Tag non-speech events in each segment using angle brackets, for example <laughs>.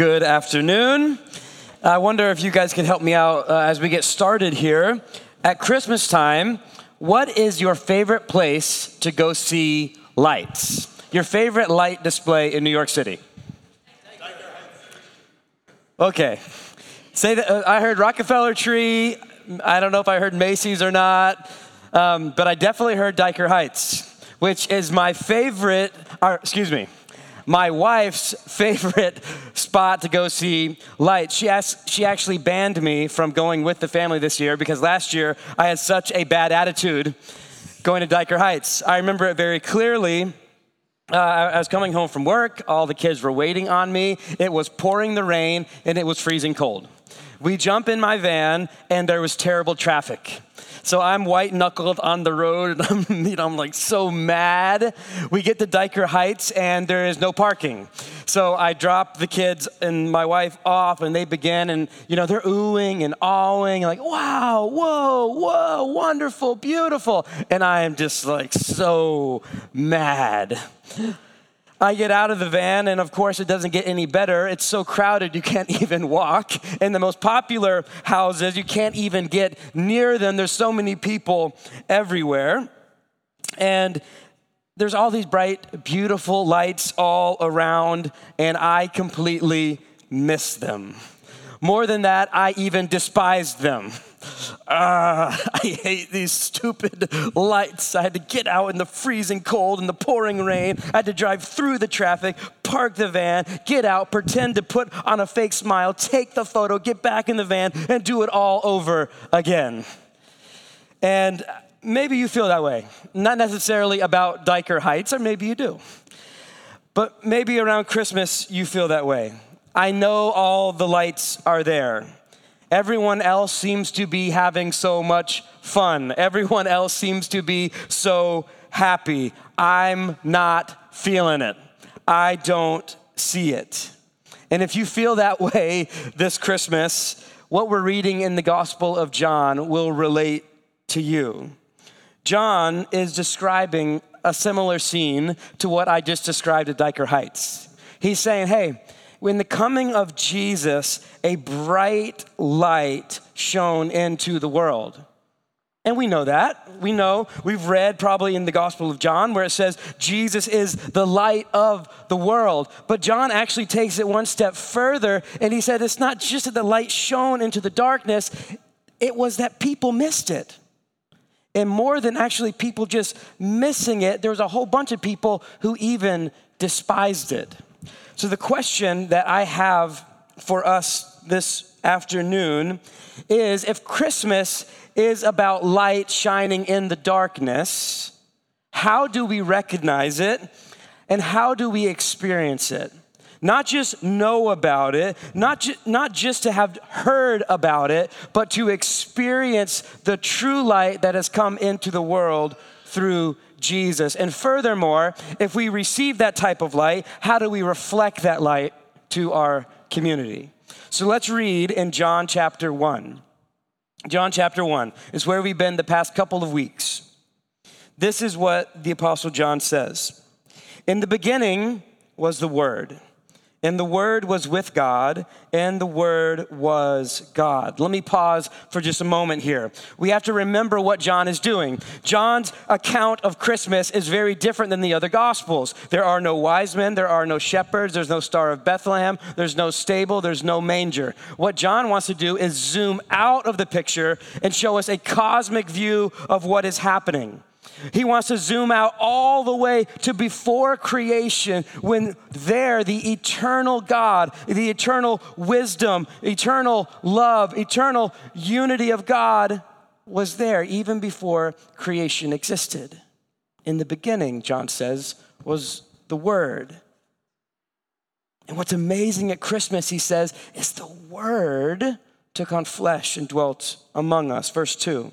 Good afternoon. I wonder if you guys can help me out uh, as we get started here. At Christmas time, what is your favorite place to go see lights? Your favorite light display in New York City? Okay. Say that uh, I heard Rockefeller Tree. I don't know if I heard Macy's or not, um, but I definitely heard Dyker Heights, which is my favorite, or excuse me, my wife's favorite spot to go see lights. She, asked, she actually banned me from going with the family this year because last year I had such a bad attitude going to Dyker Heights. I remember it very clearly. Uh, I was coming home from work, all the kids were waiting on me. It was pouring the rain and it was freezing cold. We jump in my van and there was terrible traffic. So I'm white knuckled on the road, and <laughs> I'm, you know, I'm like so mad. We get to Dyker Heights, and there is no parking. So I drop the kids and my wife off, and they begin, and you know, they're oohing and awing, like, wow, whoa, whoa, wonderful, beautiful. And I am just like so mad. I get out of the van, and of course, it doesn't get any better. It's so crowded, you can't <laughs> even walk. In the most popular houses, you can't even get near them. There's so many people everywhere. And there's all these bright, beautiful lights all around, and I completely miss them. More than that, I even despised them. Uh, I hate these stupid lights. I had to get out in the freezing cold and the pouring rain. I had to drive through the traffic, park the van, get out, pretend to put on a fake smile, take the photo, get back in the van, and do it all over again. And maybe you feel that way. Not necessarily about Dyker Heights, or maybe you do. But maybe around Christmas you feel that way. I know all the lights are there. Everyone else seems to be having so much fun. Everyone else seems to be so happy. I'm not feeling it. I don't see it. And if you feel that <laughs> way this Christmas, what we're reading in the Gospel of John will relate to you. John is describing a similar scene to what I just described at Dyker Heights. He's saying, hey, in the coming of Jesus, a bright light shone into the world. And we know that. We know, we've read probably in the Gospel of John where it says Jesus is the light of the world. But John actually takes it one step further and he said it's not just that the light shone into the darkness, it was that people missed it. And more than actually people just missing it, there was a whole bunch of people who even despised it. So, the question that I have for us this afternoon is if Christmas is about light shining in the darkness, how do we recognize it and how do we experience it? Not just know about it, not, ju- not just to have heard about it, but to experience the true light that has come into the world through Jesus. And furthermore, if we receive that type of light, how do we reflect that light to our community? So let's read in John chapter 1. John chapter 1 is where we've been the past couple of weeks. This is what the Apostle John says In the beginning was the Word and the Word was with God, and the Word was God. Let me pause for just a moment here. We have to remember what John is doing. John's account of Christmas is very different than the other Gospels. There are no wise men, there are no shepherds, there's no Star of Bethlehem, there's no stable, there's no manger. What John wants to do is zoom out of the picture and show us a cosmic view of what is happening. He wants to zoom out all the way to before creation when there the eternal God, the eternal wisdom, eternal love, eternal unity of God was there even before creation existed. In the beginning, John says, was the Word. And what's amazing at Christmas, he says, is the Word took on flesh and dwelt among us. Verse 2.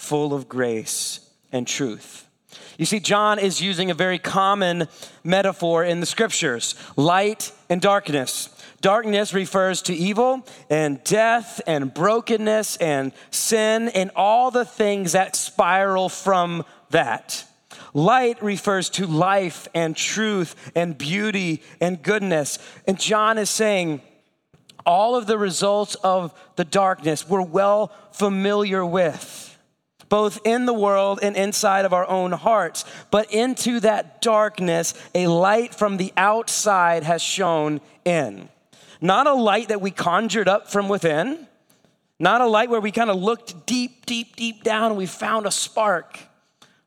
full of grace and truth. You see, John is using a very common metaphor in the scriptures light and darkness. Darkness refers to evil and death and brokenness and sin and all the things that spiral from that. Light refers to life and truth and beauty and goodness. And John is saying, all of the results of the darkness we're well familiar with, both in the world and inside of our own hearts. But into that darkness, a light from the outside has shone in. Not a light that we conjured up from within, not a light where we kind of looked deep, deep, deep down and we found a spark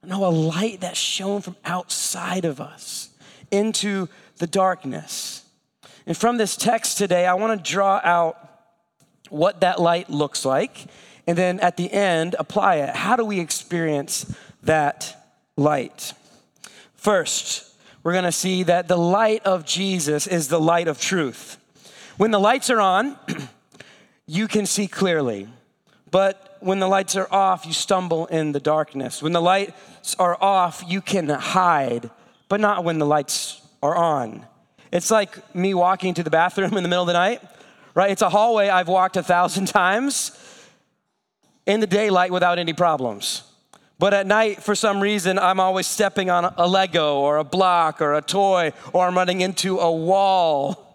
no, a light that shone from outside of us into the darkness. And from this text today, I want to draw out what that light looks like, and then at the end, apply it. How do we experience that light? First, we're to see that the light of Jesus is the light of truth. When the lights are on, <clears throat> you can see clearly. But when the lights are off, you stumble in the darkness. When the lights are off, you can hide, but not when the lights are on. It's like me walking to the bathroom in the middle of the night, right? It's a hallway I've walked a thousand <laughs> times in the daylight without any problems. But at night, for some reason, I'm always stepping on a Lego or a block or a toy, or I'm running into a wall <laughs>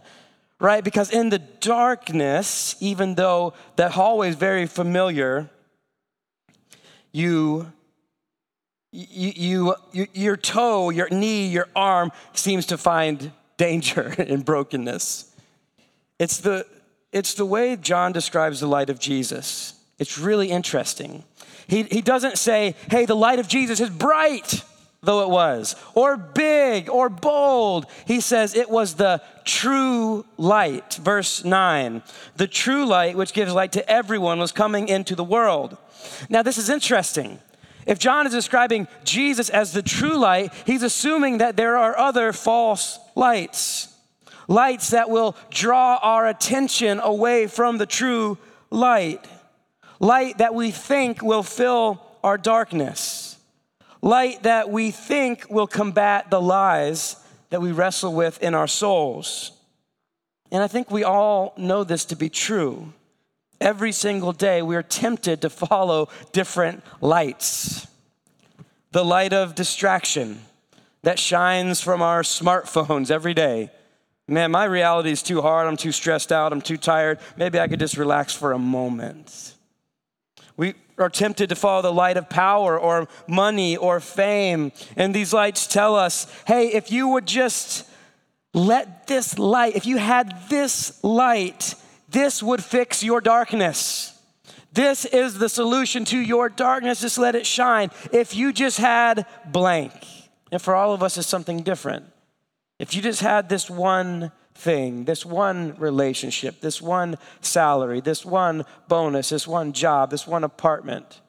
right? Because in the darkness, even though that hallway is very familiar, you, you, you, you, your toe, your knee, your arm seems to find <laughs> danger and brokenness. It's the, it's the way John describes the light of Jesus. It's really interesting. He, he doesn't say, hey, the light of Jesus is bright though it was, or big or bold. He says it was the true light. Verse 9 the true light, which gives light to everyone, was coming into the world. Now, this is interesting. If John is describing Jesus as the true light, he's assuming that there are other false lights, lights that will draw our attention away from the true light, light that we think will fill our darkness light that we think will combat the lies that we wrestle with in our souls. And I think we all know this to be true. Every single day, we are tempted to follow different lights. The light of distraction that shines from our smartphones every day. Man, my reality is too hard. I'm too stressed out. I'm too tired. Maybe I could just relax for a moment. We are tempted to follow the light of power or money or fame. And these lights tell us hey, if you would just let this light, if you had this light, this would fix your darkness. This is the solution to your darkness. Just let it shine. If you just had blank, and for all of us, it's something different. If you just had this one thing, this one relationship, this one salary, this one bonus, this one job, this one apartment,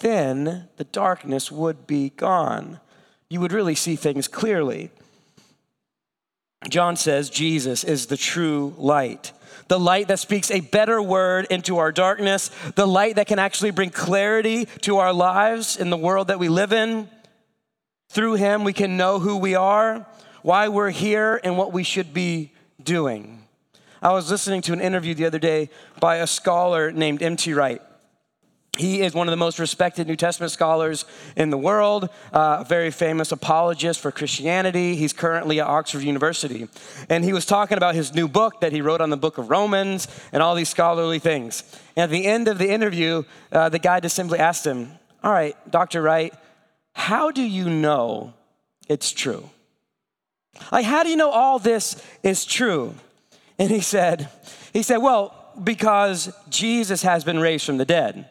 then the darkness would be gone. You would really see things clearly. John says Jesus is the true light. The light that speaks a better word into our darkness, the light that can actually bring clarity to our lives in the world that we live in. Through him, we can know who we are why we're here, and what we should be doing. I was listening to an interview the other day by a scholar named N.T. Wright. He is one of the most respected New Testament scholars in the world, uh, a very famous apologist for Christianity. He's currently at Oxford University. And he was talking about his new book that he wrote on the book of Romans and all these scholarly things. And at the end of the interview, uh, the guy just simply asked him, All right, Dr. Wright, how do you know it's true? Like, how do you know all this is true? And he said, he said, well, because Jesus has been raised from the dead.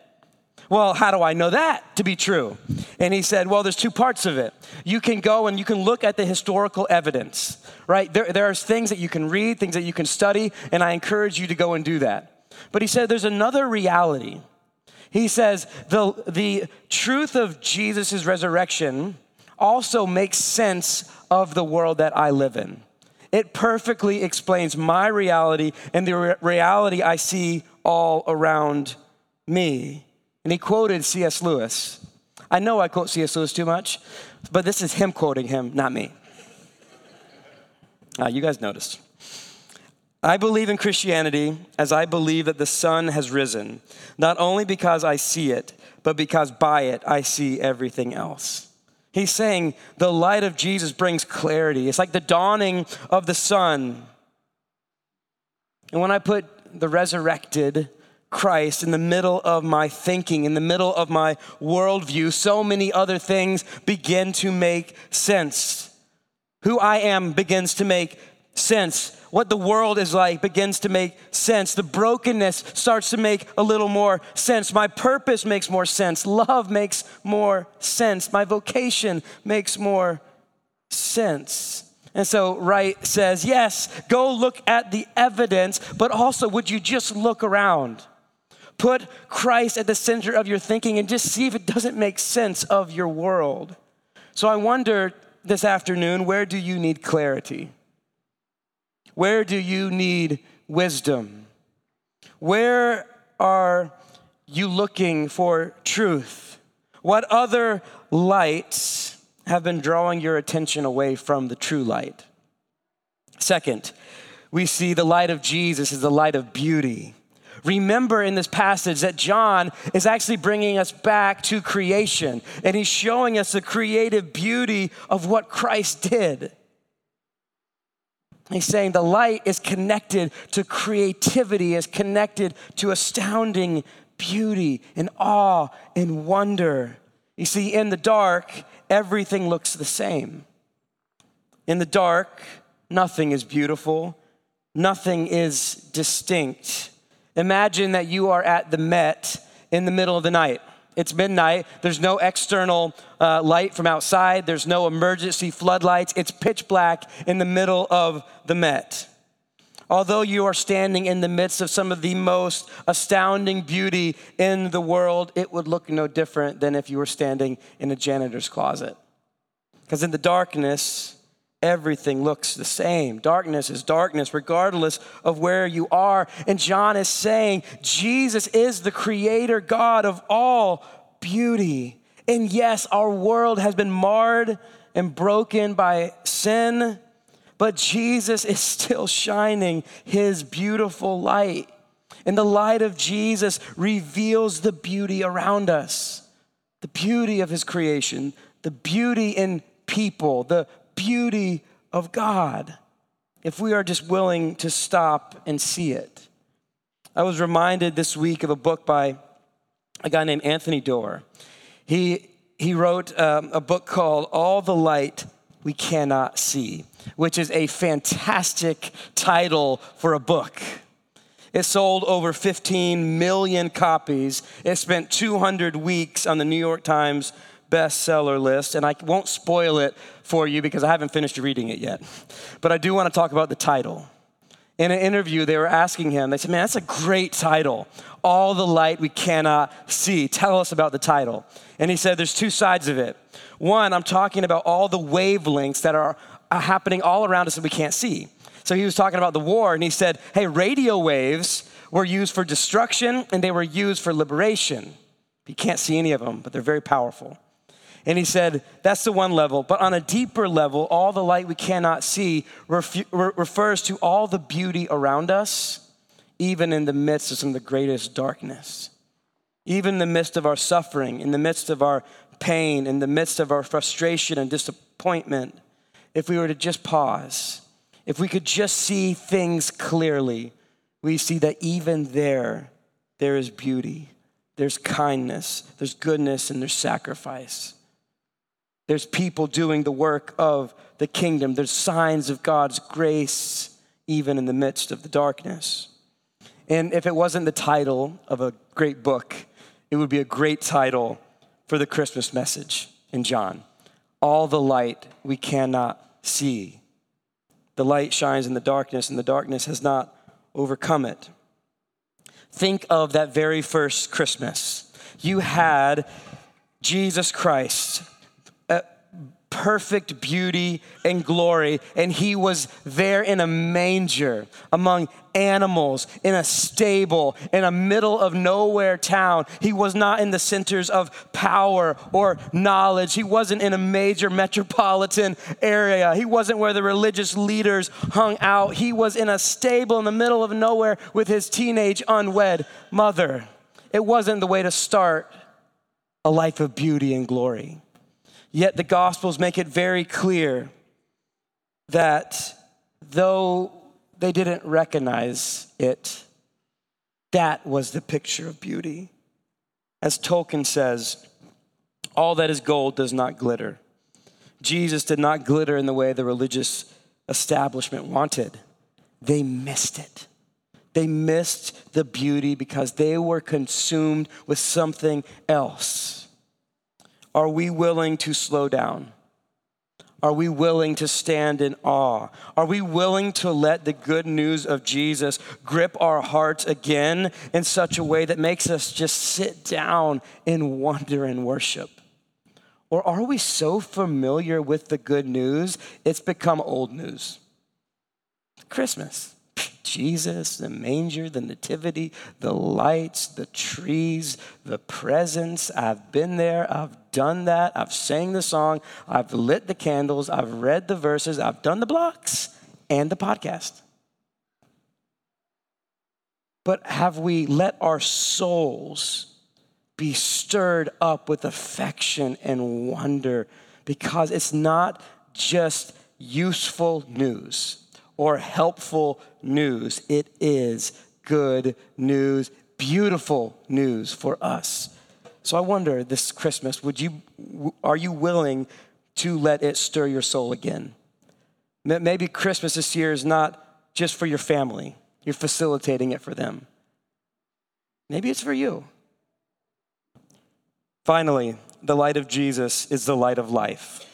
Well, how do I know that to be true? And he said, Well, there's two parts of it. You can go and you can look at the historical evidence, right? There, there are things that you can read, things that you can study, and I encourage you to go and do that. But he said, There's another reality. He says, The, the truth of Jesus' resurrection also makes sense of the world that I live in. It perfectly explains my reality and the re- reality I see all around me. And he quoted C.S. Lewis. I know I quote C.S. Lewis too much, but this is him quoting him, not me. Uh, you guys noticed. I believe in Christianity as I believe that the sun has risen, not only because I see it, but because by it I see everything else. He's saying the light of Jesus brings clarity. It's like the dawning of the sun. And when I put the resurrected Christ in the middle of my thinking, in the middle of my worldview, so many other things begin to make sense. Who I am begins to make sense. What the world is like begins to make sense. The brokenness starts to make a little more sense. My purpose makes more sense. Love makes more sense. My vocation makes more sense. And so Wright says, yes, go look at the evidence, but also would you just look around? Put Christ at the center of your thinking and just see if it doesn't make sense of your world. So I wonder this afternoon where do you need clarity? Where do you need wisdom? Where are you looking for truth? What other lights have been drawing your attention away from the true light? Second, we see the light of Jesus is the light of beauty. Remember in this passage that John is actually bringing us back to creation and he's showing us the creative beauty of what Christ did. He's saying the light is connected to creativity, is connected to astounding beauty and awe and wonder. You see, in the dark, everything looks the same. In the dark, nothing is beautiful, nothing is distinct. Imagine that you are at the Met in the middle of the night. It's midnight. There's no external uh, light from outside. There's no emergency floodlights. It's pitch black in the middle of the Met. Although you are standing in the midst of some of the most astounding beauty in the world, it would look no different than if you were standing in a janitor's closet. Because in the darkness, everything looks the same. Darkness is darkness, regardless of where you are. And John is saying Jesus is the creator God of all beauty. And yes, our world has been marred and broken by sin, but Jesus is <laughs> still shining his beautiful light. And the light of Jesus reveals the beauty around us, the beauty of his creation, the beauty in people, the beauty of God if we are just willing to stop and see it. I was reminded this week of a book by a guy named Anthony Doerr. He, he wrote um, a book called All the Light We Cannot See, which is a fantastic title for a book. It sold over 15 million copies. It spent 200 weeks on the New York Times bestseller list, and I won't spoil it for you because I haven't finished reading it yet. But I do want to talk about the title. In an interview, they were asking him, they said, Man, that's a great title. All the light we cannot see. Tell us about the title. And he said, There's two sides of it. One, I'm talking about all the wavelengths that are happening all around us that we can't see. So he was talking about the war, and he said, Hey, radio waves were used for destruction and they were used for liberation. You can't see any of them, but they're very powerful. And he said, that's the one level. But on a deeper level, all the light we cannot see refu- re- refers to all the beauty around us, even in the midst of some of the greatest darkness. Even in the midst of our suffering, in the midst of our pain, in the midst of our frustration and disappointment, if we were to just pause, if we could just see things clearly, we see that even there, there is beauty, there's kindness, there's goodness, and there's sacrifice. There's people doing the work of the kingdom. There's signs of God's grace even in the midst of the darkness. And if it wasn't the title of a great book, it would be a great title for the Christmas message in John All the light we cannot see. The light shines in the darkness, and the darkness has not overcome it. Think of that very first Christmas. You had Jesus Christ perfect beauty and glory. And he was there in a manger among animals, in a stable, in a middle of nowhere town. He was not in the centers of power or knowledge. He wasn't in a major metropolitan area. He wasn't where the religious leaders hung out. He was in a stable in the middle of nowhere with his teenage unwed mother. It wasn't the way to start a life of beauty and glory. Yet the Gospels make it very clear that though they didn't recognize it, that was the picture of beauty. As Tolkien says, all that is gold does not glitter. Jesus did not glitter in the way the religious establishment wanted. They missed it. They missed the beauty because they were consumed with something else. Are we willing to slow down? Are we willing to stand in awe? Are we willing to let the good news of Jesus grip our hearts again in such a way that makes us just sit down in wonder and worship? Or are we so familiar with the good news, it's become old news? Christmas. <laughs> Jesus, the manger, the nativity, the lights, the trees, the presents. I've been there, I've done that, I've sang the song, I've lit the candles, I've read the verses, I've done the blocks and the podcast. But have we let our souls be stirred up with affection and wonder because it's not just useful news or helpful news. It is good news, beautiful news for us. So I wonder this Christmas, would you are you willing to let it stir your soul again? Maybe Christmas this year is not just for your family. You're facilitating it for them. Maybe it's for you. Finally, the light of Jesus is the light of life.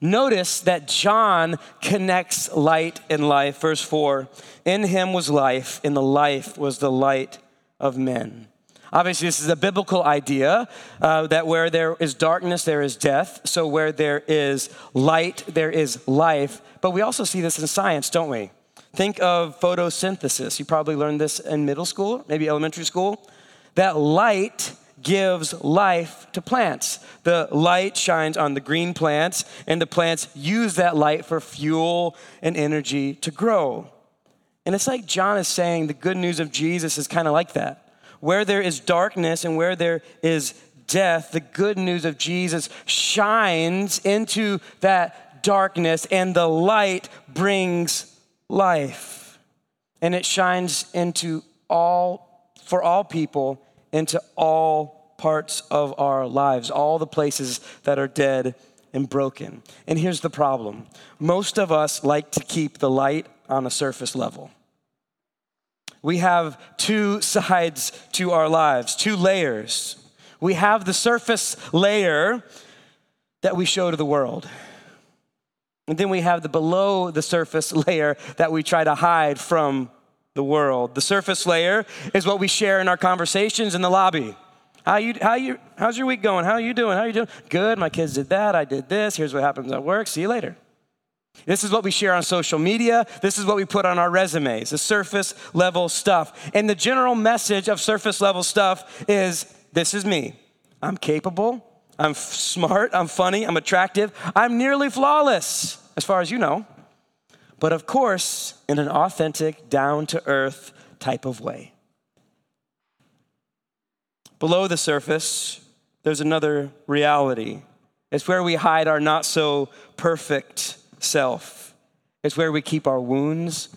Notice that John connects light and life. Verse 4 In him was life, and the life was the light of men. Obviously, this is a biblical idea uh, that where there is darkness, there is death. So, where there is light, there is life. But we also see this in science, don't we? Think of photosynthesis. You probably learned this in middle school, maybe elementary school. That light gives life to plants. The light shines on the green plants, and the plants use that light for fuel and energy to grow. And it's like John is saying the good news of Jesus is kind of like that. Where there is darkness and where there is death, the good news of Jesus shines into that darkness, and the light brings life. And it shines into all, for all people, into all parts of our lives, all the places that are dead and broken. And here's the problem most of us like to keep the light on a surface level. We have two sides to our lives, two layers. We have the surface layer that we show to the world. And then we have the below the surface <laughs> layer that we try to hide from the world. The surface layer is what we share in our conversations in the lobby. How you, how you, how's your week going? How are you doing? How are you doing? Good. My kids did that. I did this. Here's what happens at work. See you later. This is what we share on social media. This is what we put on our resumes, the surface level stuff. And the general message of surface level stuff is this is me. I'm capable. I'm smart. I'm funny. I'm attractive. I'm nearly flawless, as far as you know but of course, in an authentic, down to earth type of way. Below the surface, there's another reality. It's where we hide our not so perfect self. It's where we keep our wounds,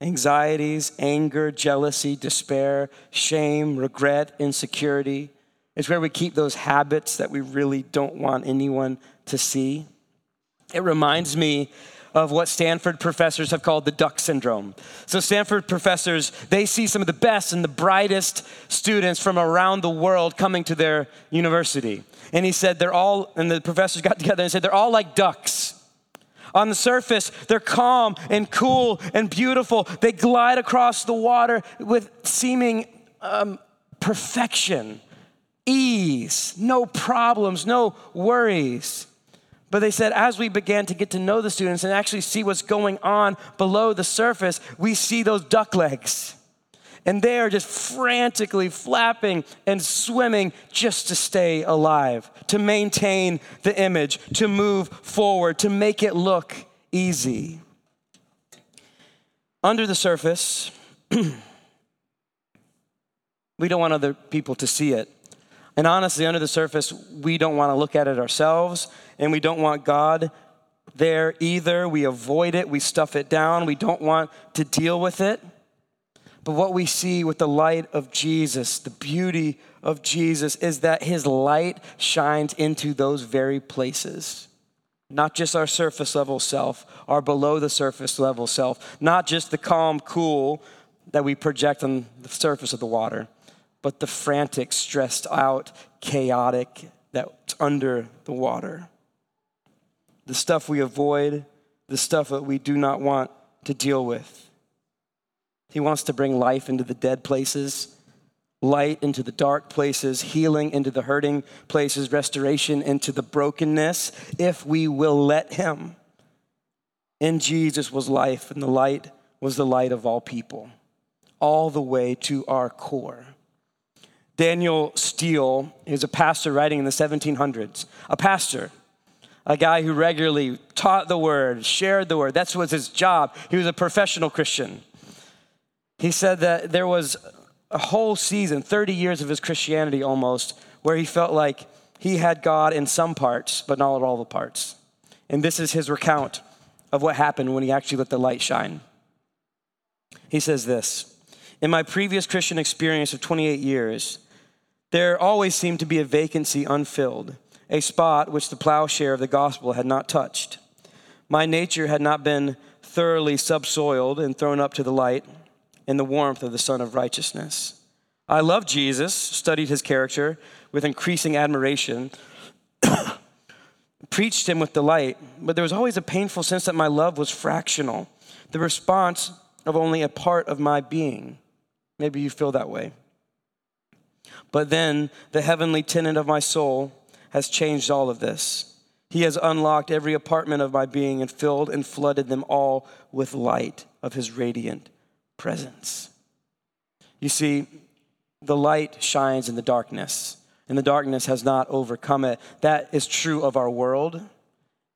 anxieties, anger, jealousy, despair, shame, regret, insecurity. It's where we keep those habits that we really don't want anyone to see. It reminds me of what Stanford professors have called the duck syndrome. So, Stanford professors, they see some of the best and the brightest students from around the world coming to their university. And he said, they're all, and the professors got <laughs> together and said, they're all like ducks. On the surface, they're calm and cool and beautiful. They glide across the water with seeming um, perfection, ease, no problems, no worries. But they said, as we began to get to know the students and actually see what's going on below the surface, we see those duck legs. And they are just frantically flapping and swimming just to stay alive, to maintain the image, to move forward, to make it look easy. Under the surface, <clears throat> we don't want other people to see it. And honestly, under the surface, we don't want to look at it ourselves, and we don't want God there either. We avoid it, we stuff it down, we don't want to deal with it. But what we see with the light of Jesus, the beauty of Jesus, is that his light shines into those very places. Not just our surface level self, our below the surface level self, not just the calm, cool that we project on the surface of the water, but the frantic, stressed out, chaotic that's under the water. The stuff we avoid, the stuff that we do not want to deal with. He wants to bring life into the dead places, light into the dark places, healing into the hurting places, restoration into the brokenness, if we will let Him. In Jesus was life, and the light was the light of all people, all the way to our core. Daniel Steele is a pastor writing in the 1700s, a pastor, a guy who regularly taught the word, shared the word. That was his job. He was a professional Christian. He said that there was a whole season, 30 years of his Christianity almost, where he felt like he had God in some parts, but not at all the parts. And this is his recount of what happened when he actually let the light shine. He says this In my previous Christian experience of 28 years, there always seemed to be a vacancy unfilled, a spot which the plowshare of the gospel had not touched. My nature had not been thoroughly subsoiled and thrown up to the light in the warmth of the Sun of Righteousness. I loved Jesus, studied his character with increasing admiration, <coughs> preached him with delight, but there was always a painful sense that my love was fractional, the response of only a part of my being. Maybe you feel that way. But then the heavenly tenant of my soul has changed all of this. He has unlocked every apartment of my being and filled and flooded them all with light of his radiant presence. You see, the light shines in the darkness, and the darkness has not overcome it. That is true of our world,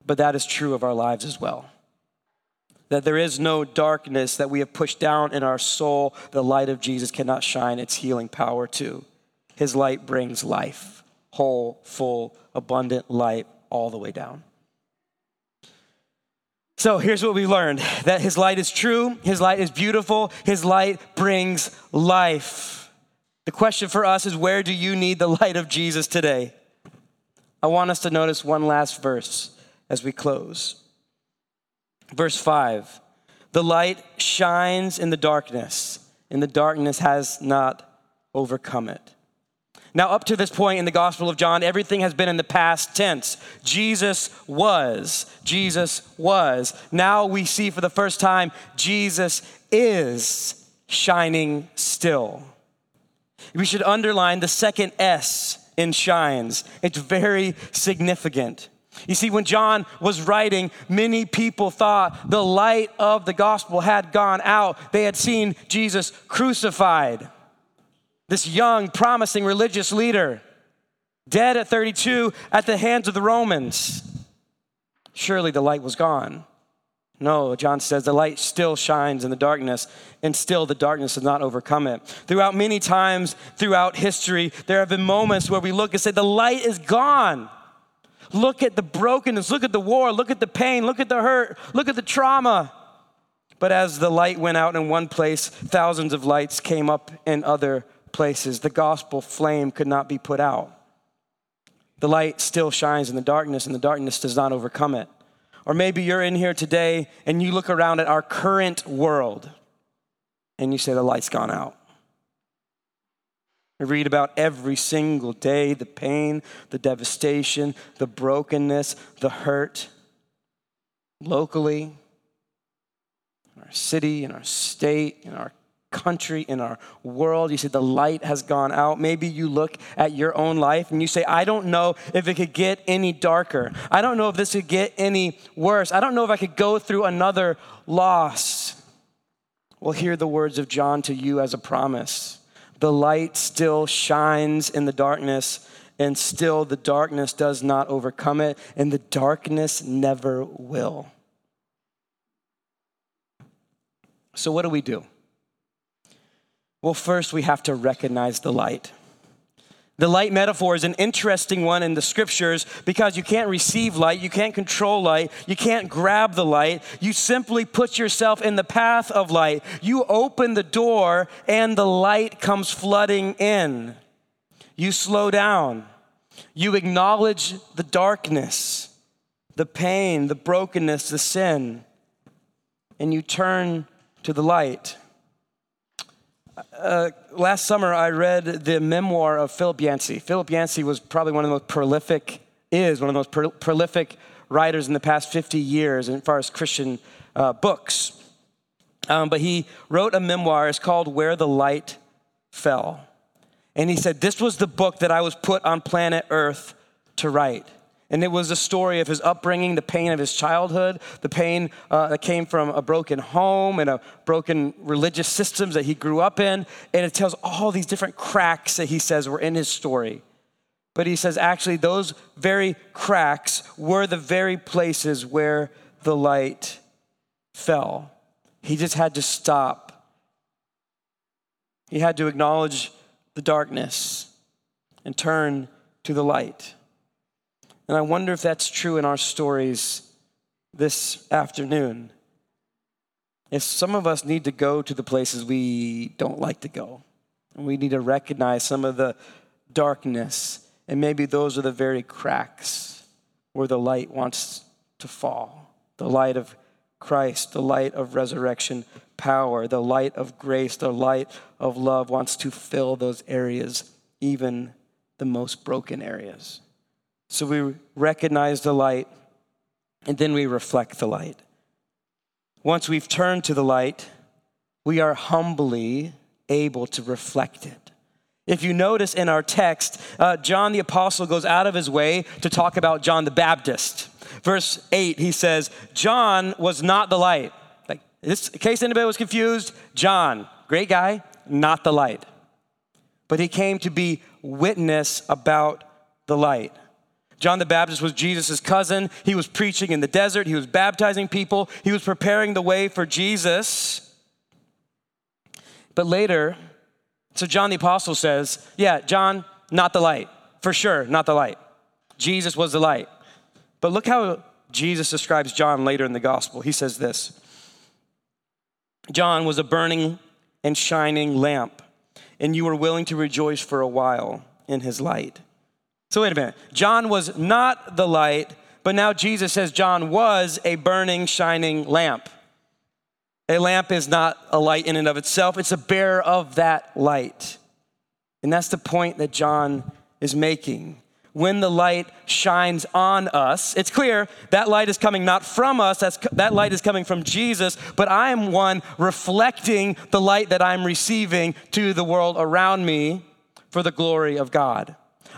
but that is true of our lives as well. That there is no darkness that we have pushed down in our soul, the light of Jesus cannot shine its healing power to. His light brings life, whole, full, abundant light all the way down. So here's what we learned that his light is true, his light is beautiful, his light brings life. The question for us is where do you need the light of Jesus today? I want us to notice one last verse as we close. Verse 5 The light shines in the darkness, and the darkness has not overcome it. Now, up to this point in the Gospel of John, everything has been in the past tense. Jesus was. Jesus was. Now we see for the first time, Jesus is shining still. We should underline the second S in shines. It's very significant. You see, when John was writing, many people thought the light of the gospel had gone out. They had seen Jesus crucified this young, promising religious leader, dead at 32 at the hands of the Romans. Surely the light was gone. No, John says the light still shines in the darkness, and still the darkness has not overcome it. Throughout many times throughout history, there have been moments where we look and say, The light is gone. Look at the brokenness, look at the war, look at the pain, look at the hurt, look at the trauma. But as the light went out in one place, thousands of lights came up in other places, the gospel flame could not be put out. The light still shines in the darkness, and the darkness does not overcome it. Or maybe you're in here today and you look around at our current world and you say, the light's gone out. I read about every single day the pain, the devastation, the brokenness, the hurt locally, in our city, in our state, in our country, in our world. You say the light has gone out. Maybe you look at your own life and you say, I don't know if it could get any darker. I don't know if this could get any worse. I don't know if I could go through another loss. Well, hear the words of John to you as a promise. The light still shines in the darkness, and still the darkness does not overcome it, and the darkness never will. So, what do we do? Well, first, we have to recognize the light. The light metaphor is an interesting one in the scriptures because you can't receive light, you can't control light, you can't grab the light. You simply put yourself in the path of light. You open the door and the light comes flooding in. You slow down. You acknowledge the darkness, the pain, the brokenness, the sin, and you turn to the light. Uh, last summer, I read the memoir of Philip Yancey. Philip Yancey was probably one of the most prolific, is one of the most pro- prolific writers in the past 50 years as far as Christian uh, books. Um, but he wrote a memoir, it's called Where the Light Fell. And he said, This was the book that I was put on planet Earth to write. And it was a story of his upbringing, the pain of his childhood, the pain uh, that came from a broken home and a broken religious systems that he grew up in. And it tells all these different cracks that he says were in his story. But he says actually, those very cracks were the very places where the light fell. He just had to stop. He had to acknowledge the darkness and turn to the light. And I wonder if that's true in our stories this afternoon. If some of us need to go to the places we don't like to go, and we need to recognize some of the darkness, and maybe those are the very cracks where the light wants to fall the light of Christ, the light of resurrection power, the light of grace, the light of love wants to fill those areas, even the most broken areas. So we recognize the light and then we reflect the light. Once we've turned to the light, we are humbly able to reflect it. If you notice in our text, uh, John the Apostle goes out of his way to talk about John the Baptist. Verse 8, he says, John was not the light. Like, this, in case anybody was confused, John, great guy, not the light. But he came to be witness about the light. John the Baptist was Jesus' cousin. He was preaching in the desert, he was baptizing people, he was preparing the way for Jesus. But later, so John the Apostle says, Yeah, John, not the light. For sure, not the light. Jesus was the light. But look how Jesus describes John later in the gospel. He says this John was a burning and shining lamp, and you were willing to rejoice for a while in his light. So, wait a minute. John was not the light, but now Jesus says John was a burning, shining lamp. A lamp is not a light in and of itself, it's a bearer of that light. And that's the point that John is making. When the light shines on us, it's clear that light is coming not from us, that's, that light is coming from Jesus, but I am one reflecting the light that I'm receiving to the world around me for the glory of God.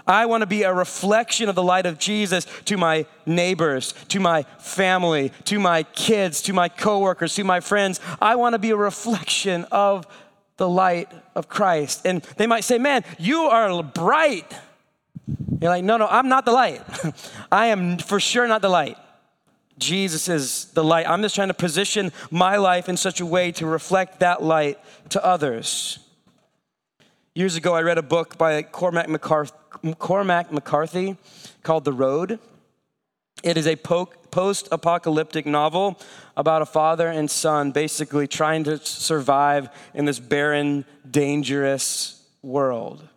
I want to be a reflection of the light of Jesus to my neighbors, to my family, to my kids, to my coworkers, to my friends. I want to be a reflection of the light of Christ. And they might say, Man, you are bright. You're like, No, no, I'm not the light. <laughs> I am for sure not the light. Jesus is the light. I'm just trying to position my life in such a way to reflect that light to others. Years ago, I read a book by Cormac McCarthy, Cormac McCarthy called The Road. It is a post apocalyptic novel about a father and son basically trying to survive in this barren, dangerous world.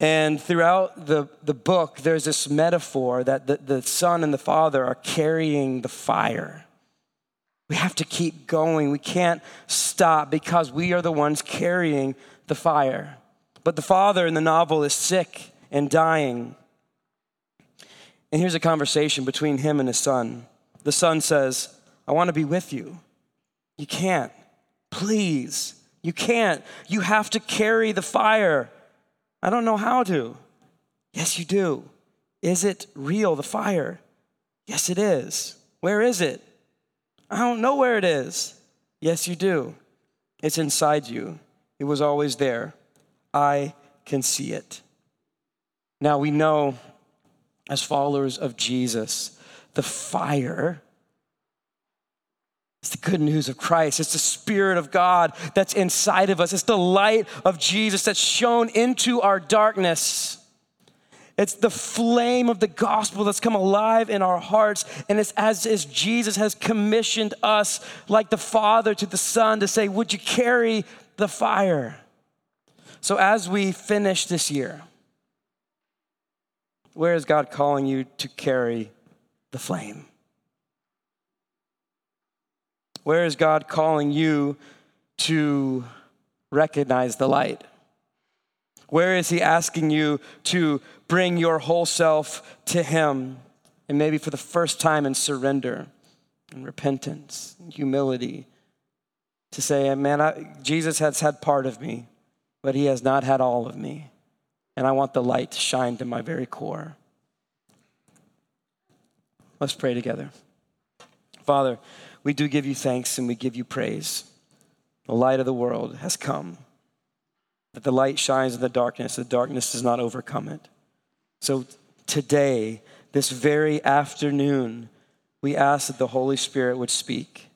And throughout the, the book, there's this metaphor that the, the son and the father are carrying the fire. We have to keep going. We can't stop because we are the ones carrying the fire. But the father in the novel is sick and dying. And here's a conversation between him and his son. The son says, I want to be with you. You can't. Please. You can't. You have to carry the fire. I don't know how to. Yes, you do. Is it real, the fire? Yes, it is. Where is it? I don't know where it is. Yes, you do. It's inside you. It was always there. I can see it. Now we know, as followers of Jesus, the fire it's the good news of Christ. It's the Spirit of God that's inside of us. It's the light of Jesus that's shown into our darkness. It's the flame of the gospel that's come alive in our hearts. And it's as, as Jesus has commissioned us, like the Father to the Son, to say, Would you carry the fire? So as we finish this year, where is God calling you to carry the flame? Where is God calling you to recognize the light? Where is He asking you to bring your whole self to Him? And maybe for the first time in surrender and repentance and humility to say, man, I, Jesus has had part of me, but He has not had all of me. And I want the light to shine to my very core. Let's pray together. Father, we do give you thanks and we give you praise. The light of the world has come. That the light shines in the darkness, the darkness does not overcome it. So today, this very afternoon, we ask that the Holy Spirit would speak.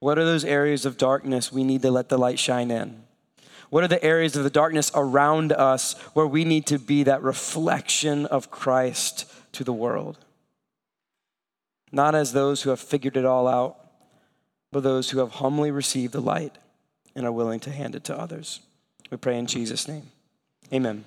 What are those areas of darkness we need to let the light shine in? What are the areas of the darkness around us where we need to be that reflection of Christ to the world? Not as those who have figured it all out, but those who have humbly received the light and are willing to hand it to others. We pray in Jesus' name. Amen.